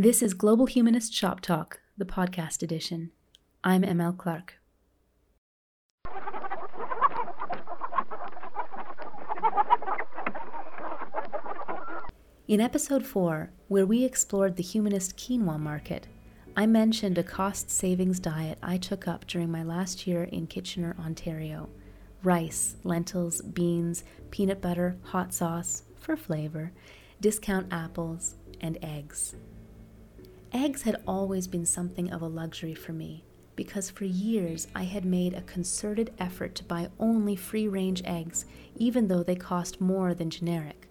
This is Global Humanist Shop Talk, the podcast edition. I'm ML Clark. In episode 4, where we explored the humanist quinoa market, I mentioned a cost savings diet I took up during my last year in Kitchener, Ontario rice, lentils, beans, peanut butter, hot sauce for flavor, discount apples, and eggs. Eggs had always been something of a luxury for me because for years I had made a concerted effort to buy only free range eggs, even though they cost more than generic.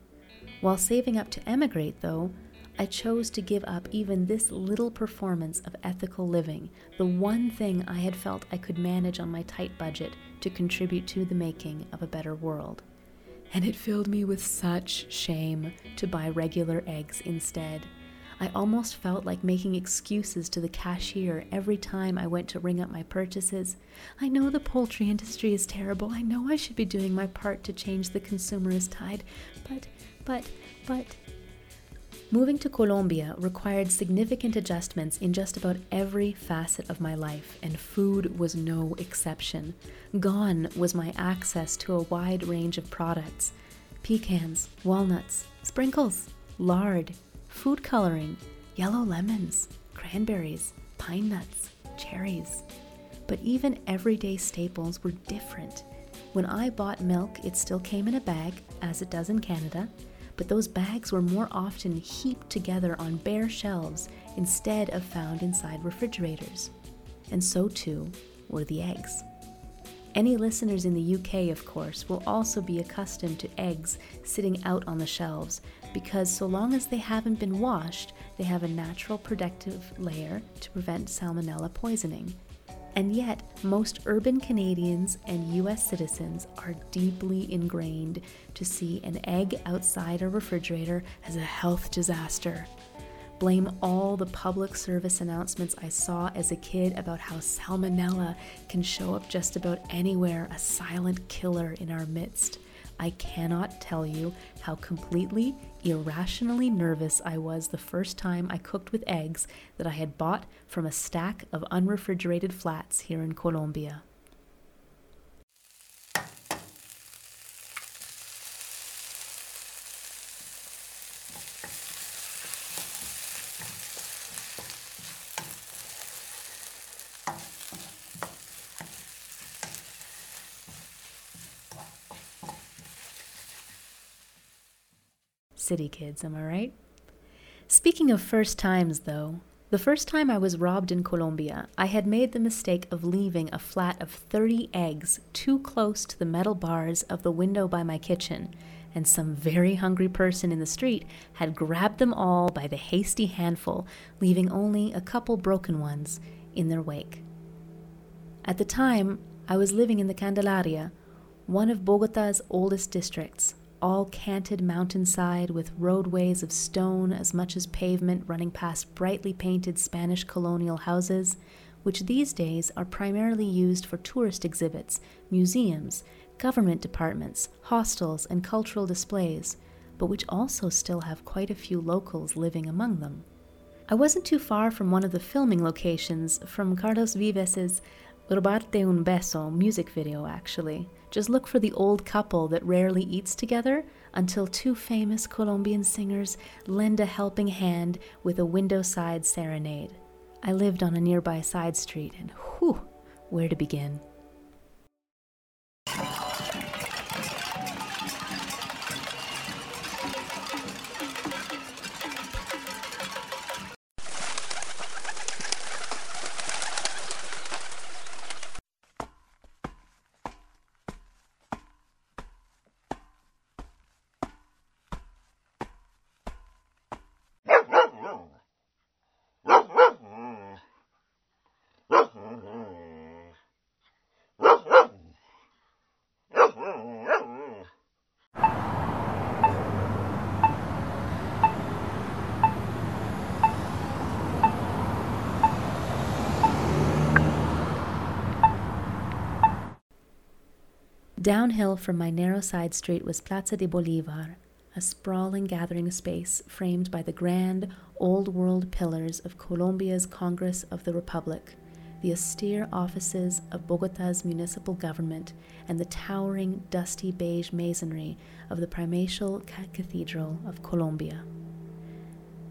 While saving up to emigrate, though, I chose to give up even this little performance of ethical living, the one thing I had felt I could manage on my tight budget to contribute to the making of a better world. And it filled me with such shame to buy regular eggs instead. I almost felt like making excuses to the cashier every time I went to ring up my purchases. I know the poultry industry is terrible. I know I should be doing my part to change the consumerist tide. But, but, but. Moving to Colombia required significant adjustments in just about every facet of my life, and food was no exception. Gone was my access to a wide range of products pecans, walnuts, sprinkles, lard, food coloring, yellow lemons, cranberries, pine nuts, cherries. But even everyday staples were different. When I bought milk, it still came in a bag, as it does in Canada, but those bags were more often heaped together on bare shelves instead of found inside refrigerators. And so too were the eggs. Any listeners in the UK, of course, will also be accustomed to eggs sitting out on the shelves because so long as they haven't been washed, they have a natural protective layer to prevent salmonella poisoning. And yet, most urban Canadians and US citizens are deeply ingrained to see an egg outside a refrigerator as a health disaster blame all the public service announcements I saw as a kid about how salmonella can show up just about anywhere, a silent killer in our midst. I cannot tell you how completely, irrationally nervous I was the first time I cooked with eggs that I had bought from a stack of unrefrigerated flats here in Colombia. City kids, am I right? Speaking of first times, though, the first time I was robbed in Colombia, I had made the mistake of leaving a flat of 30 eggs too close to the metal bars of the window by my kitchen, and some very hungry person in the street had grabbed them all by the hasty handful, leaving only a couple broken ones in their wake. At the time, I was living in the Candelaria, one of Bogota's oldest districts, all canted mountainside with roadways of stone as much as pavement running past brightly painted Spanish colonial houses, which these days are primarily used for tourist exhibits, museums, government departments, hostels, and cultural displays, but which also still have quite a few locals living among them. I wasn't too far from one of the filming locations from Carlos Vives's Robarte un beso music video, actually. Just look for the old couple that rarely eats together until two famous Colombian singers lend a helping hand with a window-side serenade. I lived on a nearby side street, and whew, where to begin? Downhill from my narrow side street was Plaza de Bolivar, a sprawling gathering space framed by the grand, old world pillars of Colombia's Congress of the Republic, the austere offices of Bogota's municipal government, and the towering, dusty beige masonry of the primatial Cathedral of Colombia.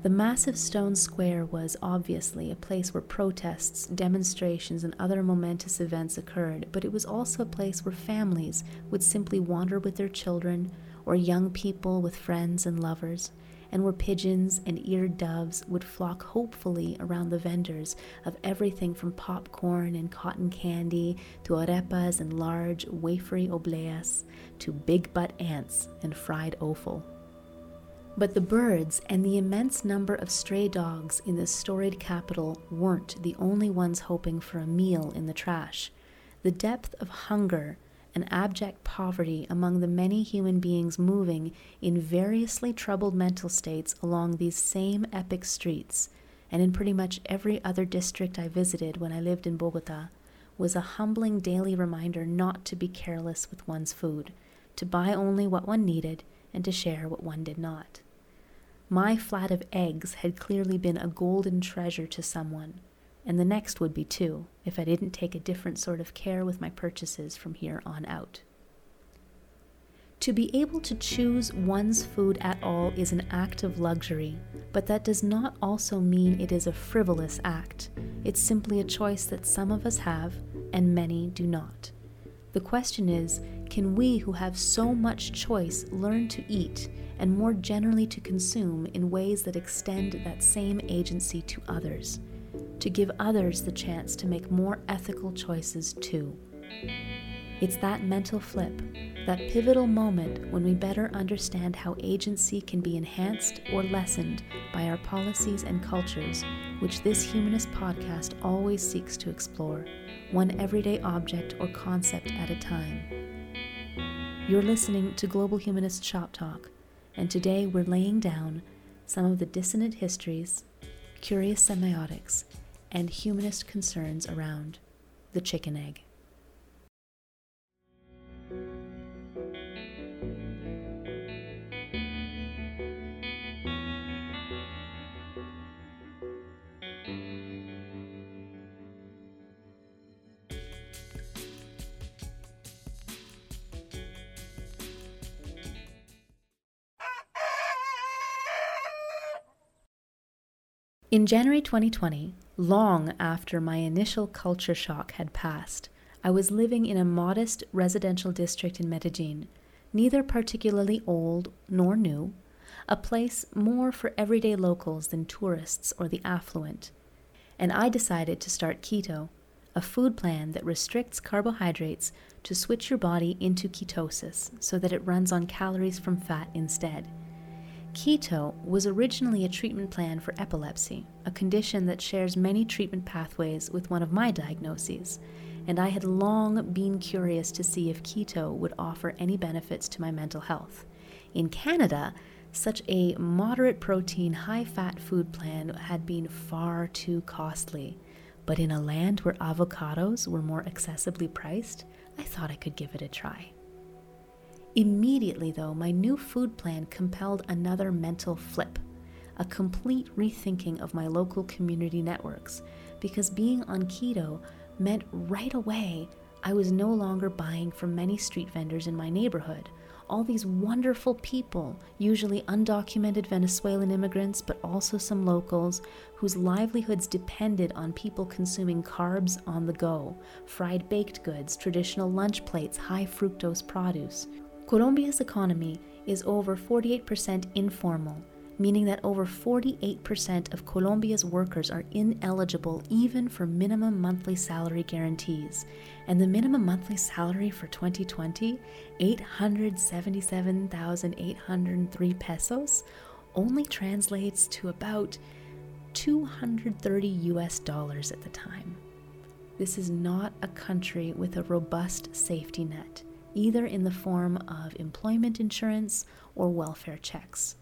The massive stone square was obviously a place where protests, demonstrations, and other momentous events occurred, but it was also a place where families would simply wander with their children, or young people with friends and lovers, and where pigeons and eared doves would flock hopefully around the vendors of everything from popcorn and cotton candy to arepas and large wafery obleas to big butt ants and fried offal. But the birds and the immense number of stray dogs in this storied capital weren't the only ones hoping for a meal in the trash. The depth of hunger and abject poverty among the many human beings moving in variously troubled mental states along these same epic streets, and in pretty much every other district I visited when I lived in Bogota, was a humbling daily reminder not to be careless with one's food, to buy only what one needed, and to share what one did not. My flat of eggs had clearly been a golden treasure to someone, and the next would be too, if I didn't take a different sort of care with my purchases from here on out. To be able to choose one's food at all is an act of luxury, but that does not also mean it is a frivolous act. It's simply a choice that some of us have and many do not. The question is can we who have so much choice learn to eat and more generally to consume in ways that extend that same agency to others, to give others the chance to make more ethical choices too. It's that mental flip, that pivotal moment when we better understand how agency can be enhanced or lessened by our policies and cultures, which this humanist podcast always seeks to explore, one everyday object or concept at a time. You're listening to Global Humanist Shop Talk and today we're laying down some of the dissonant histories, curious semiotics, and humanist concerns around the chicken egg. In January 2020, long after my initial culture shock had passed, I was living in a modest residential district in Medellin, neither particularly old nor new, a place more for everyday locals than tourists or the affluent. And I decided to start keto, a food plan that restricts carbohydrates to switch your body into ketosis so that it runs on calories from fat instead. Keto was originally a treatment plan for epilepsy, a condition that shares many treatment pathways with one of my diagnoses, and I had long been curious to see if keto would offer any benefits to my mental health. In Canada, such a moderate protein, high fat food plan had been far too costly. But in a land where avocados were more accessibly priced, I thought I could give it a try. Immediately, though, my new food plan compelled another mental flip, a complete rethinking of my local community networks, because being on keto meant right away I was no longer buying from many street vendors in my neighborhood. All these wonderful people, usually undocumented Venezuelan immigrants, but also some locals, whose livelihoods depended on people consuming carbs on the go, fried baked goods, traditional lunch plates, high fructose produce. Colombia's economy is over 48% informal, meaning that over 48% of Colombia's workers are ineligible even for minimum monthly salary guarantees. And the minimum monthly salary for 2020, 877,803 pesos, only translates to about 230 US dollars at the time. This is not a country with a robust safety net either in the form of employment insurance or welfare checks.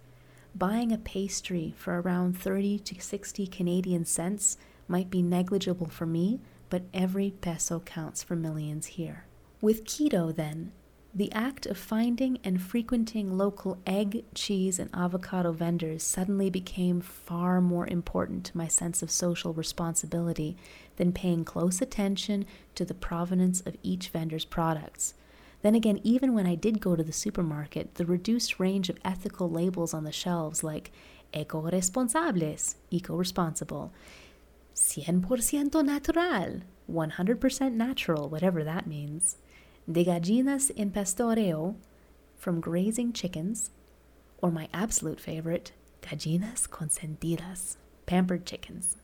Buying a pastry for around 30 to 60 Canadian cents might be negligible for me, but every peso counts for millions here. With keto, then, The act of finding and frequenting local egg, cheese, and avocado vendors suddenly became far more important to my sense of social responsibility than paying close attention to the provenance of each vendor's products. Then again, even when I did go to the supermarket, the reduced range of ethical labels on the shelves, like eco-responsables, eco-responsible, 100% natural, 100% natural, whatever that means, de gallinas en pastoreo from grazing chickens, or my absolute favorite, gallinas consentidas, pampered chickens,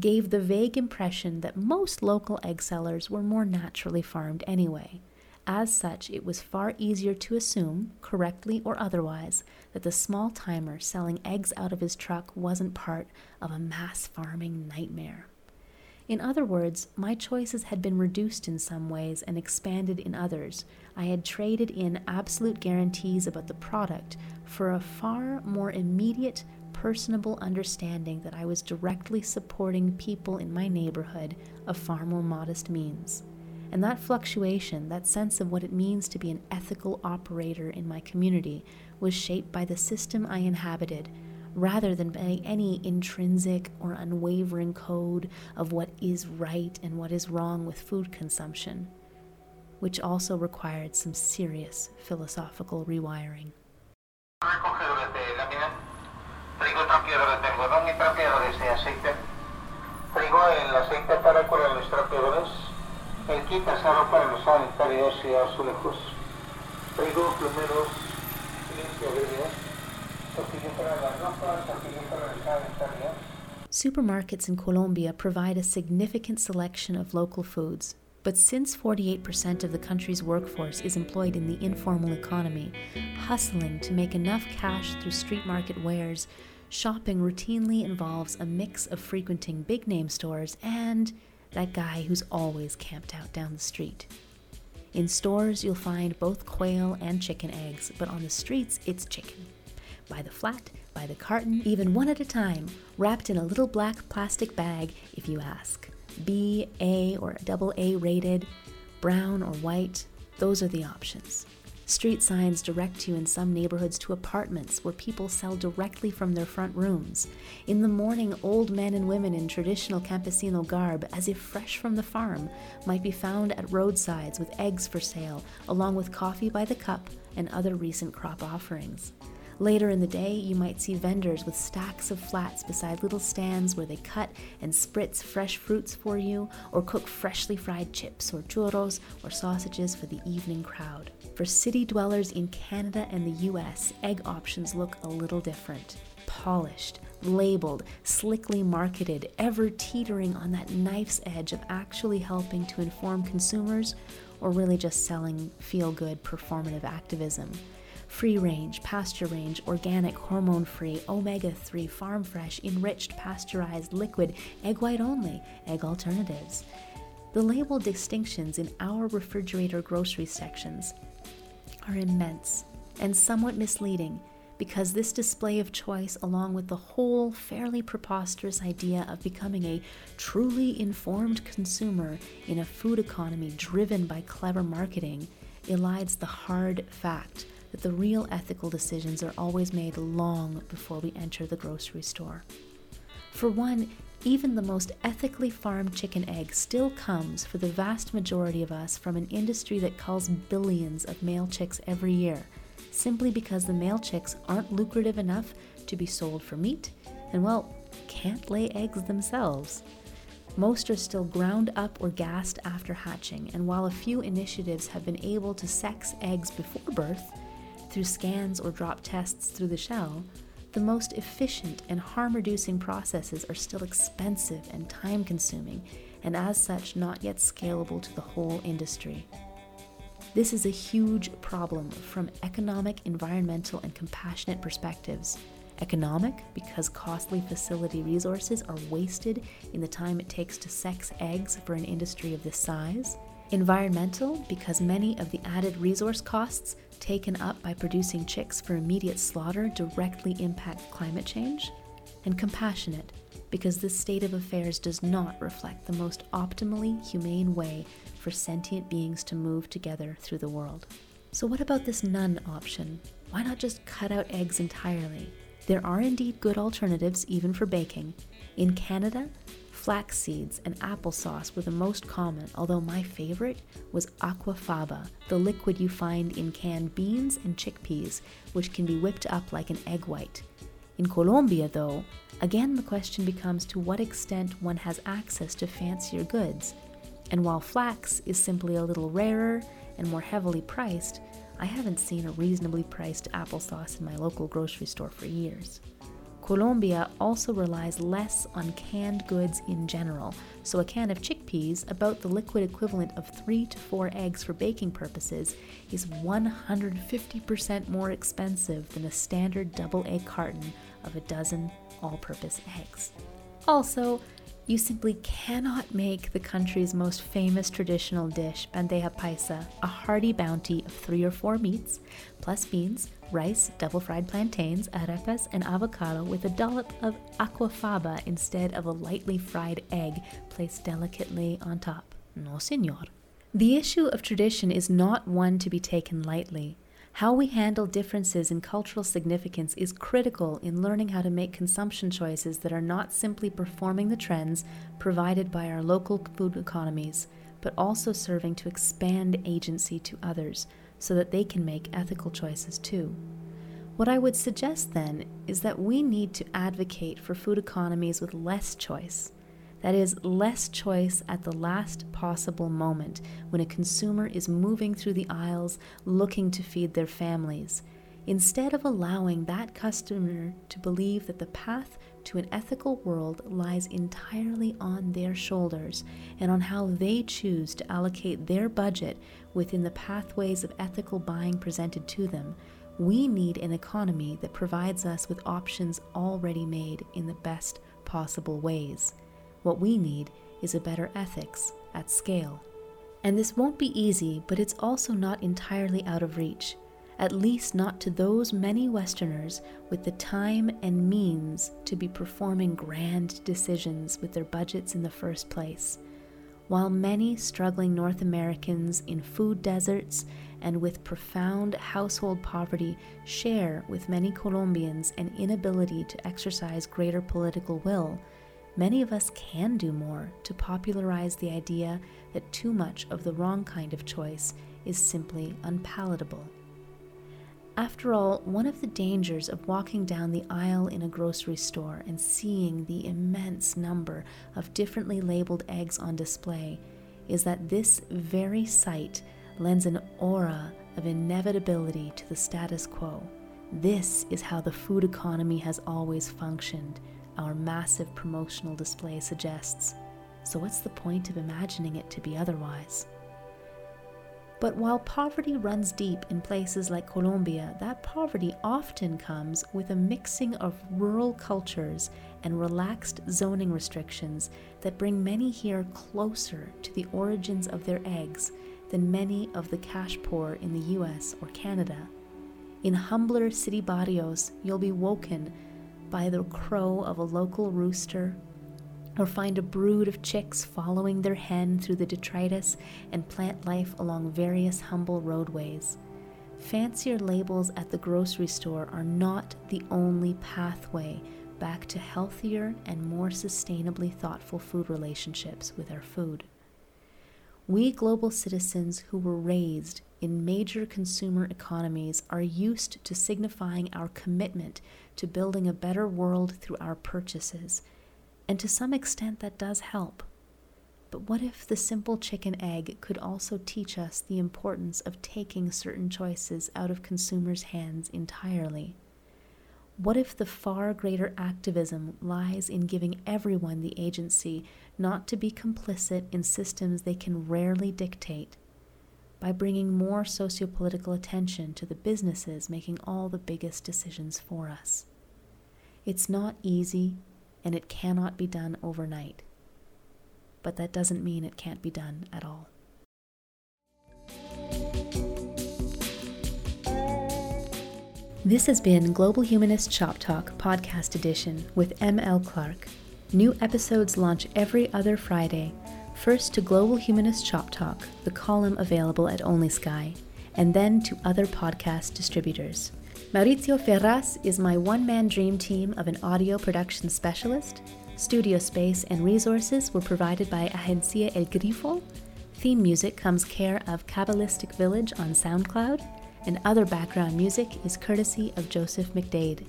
gave the vague impression that most local egg sellers were more naturally farmed anyway. As such, it was far easier to assume, correctly or otherwise, that the small timer selling eggs out of his truck wasn't part of a mass farming nightmare. In other words, my choices had been reduced in some ways and expanded in others. I had traded in absolute guarantees about the product for a far more immediate, personable understanding that I was directly supporting people in my neighborhood of far more modest means. And that fluctuation, that sense of what it means to be an ethical operator in my community, was shaped by the system I inhabited rather than by any intrinsic or unwavering code of what is right and what is wrong with food consumption, which also required some serious philosophical rewiring. Azulejos. plomeros, Supermarkets in Colombia provide a significant selection of local foods, but since 48% of the country's workforce is employed in the informal economy, hustling to make enough cash through street market wares, shopping routinely involves a mix of frequenting big name stores and that guy who's always camped out down the street. In stores, you'll find both quail and chicken eggs, but on the streets, it's chicken by the flat, by the carton, even one at a time, wrapped in a little black plastic bag if you ask. B, A, or double A rated, brown or white, those are the options. Street signs direct you in some neighborhoods to apartments where people sell directly from their front rooms. In the morning, old men and women in traditional campesino garb, as if fresh from the farm, might be found at roadsides with eggs for sale, along with coffee by the cup and other recent crop offerings. Later in the day, you might see vendors with stacks of flats beside little stands where they cut and spritz fresh fruits for you, or cook freshly fried chips or churros or sausages for the evening crowd. For city dwellers in Canada and the US, egg options look a little different. Polished, labeled, slickly marketed, ever teetering on that knife's edge of actually helping to inform consumers or really just selling feel good performative activism free range, pasture range, organic, hormone free, omega 3, farm fresh, enriched, pasteurized, liquid, egg white only, egg alternatives. The label distinctions in our refrigerator grocery sections are immense and somewhat misleading because this display of choice, along with the whole fairly preposterous idea of becoming a truly informed consumer in a food economy driven by clever marketing, elides the hard fact that the real ethical decisions are always made long before we enter the grocery store. For one, even the most ethically farmed chicken egg still comes for the vast majority of us from an industry that culls billions of male chicks every year, simply because the male chicks aren't lucrative enough to be sold for meat and, well, can't lay eggs themselves. Most are still ground up or gassed after hatching, and while a few initiatives have been able to sex eggs before birth, through scans or drop tests through the shell, the most efficient and harm reducing processes are still expensive and time consuming, and as such, not yet scalable to the whole industry. This is a huge problem from economic, environmental, and compassionate perspectives. Economic, because costly facility resources are wasted in the time it takes to sex eggs for an industry of this size. Environmental, because many of the added resource costs taken up by producing chicks for immediate slaughter directly impact climate change, and compassionate because this state of affairs does not reflect the most optimally humane way for sentient beings to move together through the world. So, what about this none option? Why not just cut out eggs entirely? There are indeed good alternatives, even for baking. In Canada, flax seeds and applesauce were the most common, although my favorite was aquafaba, the liquid you find in canned beans and chickpeas, which can be whipped up like an egg white. In Colombia, though, again the question becomes to what extent one has access to fancier goods. And while flax is simply a little rarer and more heavily priced, I haven't seen a reasonably priced applesauce in my local grocery store for years. Colombia also relies less on canned goods in general, so a can of chickpeas, about the liquid equivalent of 3 to 4 eggs for baking purposes, is 150% more expensive than a standard double egg carton of a dozen all purpose eggs. Also, you simply cannot make the country's most famous traditional dish, bandeja paisa, a hearty bounty of three or four meats, plus beans, rice, double fried plantains, arepas, and avocado with a dollop of aquafaba instead of a lightly fried egg placed delicately on top. No, senor. The issue of tradition is not one to be taken lightly. How we handle differences in cultural significance is critical in learning how to make consumption choices that are not simply performing the trends provided by our local food economies, but also serving to expand agency to others so that they can make ethical choices too. What I would suggest then is that we need to advocate for food economies with less choice that is, less choice at the last possible moment when a consumer is moving through the aisles looking to feed their families, instead of allowing that customer to believe that the path to an ethical world lies entirely on their shoulders and on how they choose to allocate their budget within the pathways of ethical buying presented to them. We need an economy that provides us with options already made in the best possible ways. What we need is a better ethics at scale. And this won't be easy, but it's also not entirely out of reach, at least not to those many Westerners with the time and means to be performing grand decisions with their budgets in the first place. While many struggling North Americans in food deserts and with profound household poverty share with many Colombians an inability to exercise greater political will, many of us can do more to popularize the idea that too much of the wrong kind of choice is simply unpalatable. After all, one of the dangers of walking down the aisle in a grocery store and seeing the immense number of differently labeled eggs on display is that this very sight lends an aura of inevitability to the status quo. This is how the food economy has always functioned our massive promotional display suggests. So, what's the point of imagining it to be otherwise? But while poverty runs deep in places like Colombia, that poverty often comes with a mixing of rural cultures and relaxed zoning restrictions that bring many here closer to the origins of their eggs than many of the cash poor in the US or Canada. In humbler city barrios, you'll be woken by the crow of a local rooster, or find a brood of chicks following their hen through the detritus and plant life along various humble roadways. Fancier labels at the grocery store are not the only pathway back to healthier and more sustainably thoughtful food relationships with our food. We global citizens who were raised in major consumer economies are used to signifying our commitment to building a better world through our purchases, and to some extent that does help. But what if the simple chicken egg could also teach us the importance of taking certain choices out of consumers' hands entirely? What if the far greater activism lies in giving everyone the agency not to be complicit in systems they can rarely dictate? by bringing more sociopolitical attention to the businesses making all the biggest decisions for us. It's not easy and it cannot be done overnight, but that doesn't mean it can't be done at all. This has been Global Humanist Shop Talk Podcast Edition with M.L. Clark. New episodes launch every other Friday First to Global Humanist Shop Talk, the column available at OnlySky, and then to other podcast distributors. Maurizio Ferraz is my one man dream team of an audio production specialist. Studio space and resources were provided by Agencia El Grifo. Theme music comes care of Kabbalistic Village on SoundCloud, and other background music is courtesy of Joseph McDade.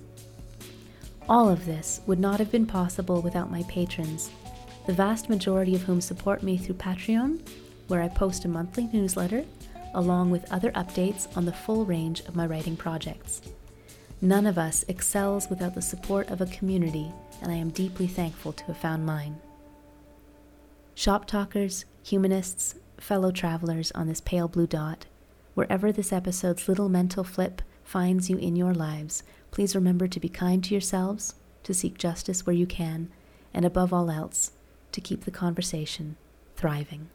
All of this would not have been possible without my patrons, the vast majority of whom support me through Patreon, where I post a monthly newsletter along with other updates on the full range of my writing projects. None of us excels without the support of a community, and I am deeply thankful to have found mine. Shop talkers, humanists, fellow travelers on this pale blue dot, wherever this episode's little mental flip finds you in your lives, please remember to be kind to yourselves, to seek justice where you can, and above all else, to keep the conversation thriving.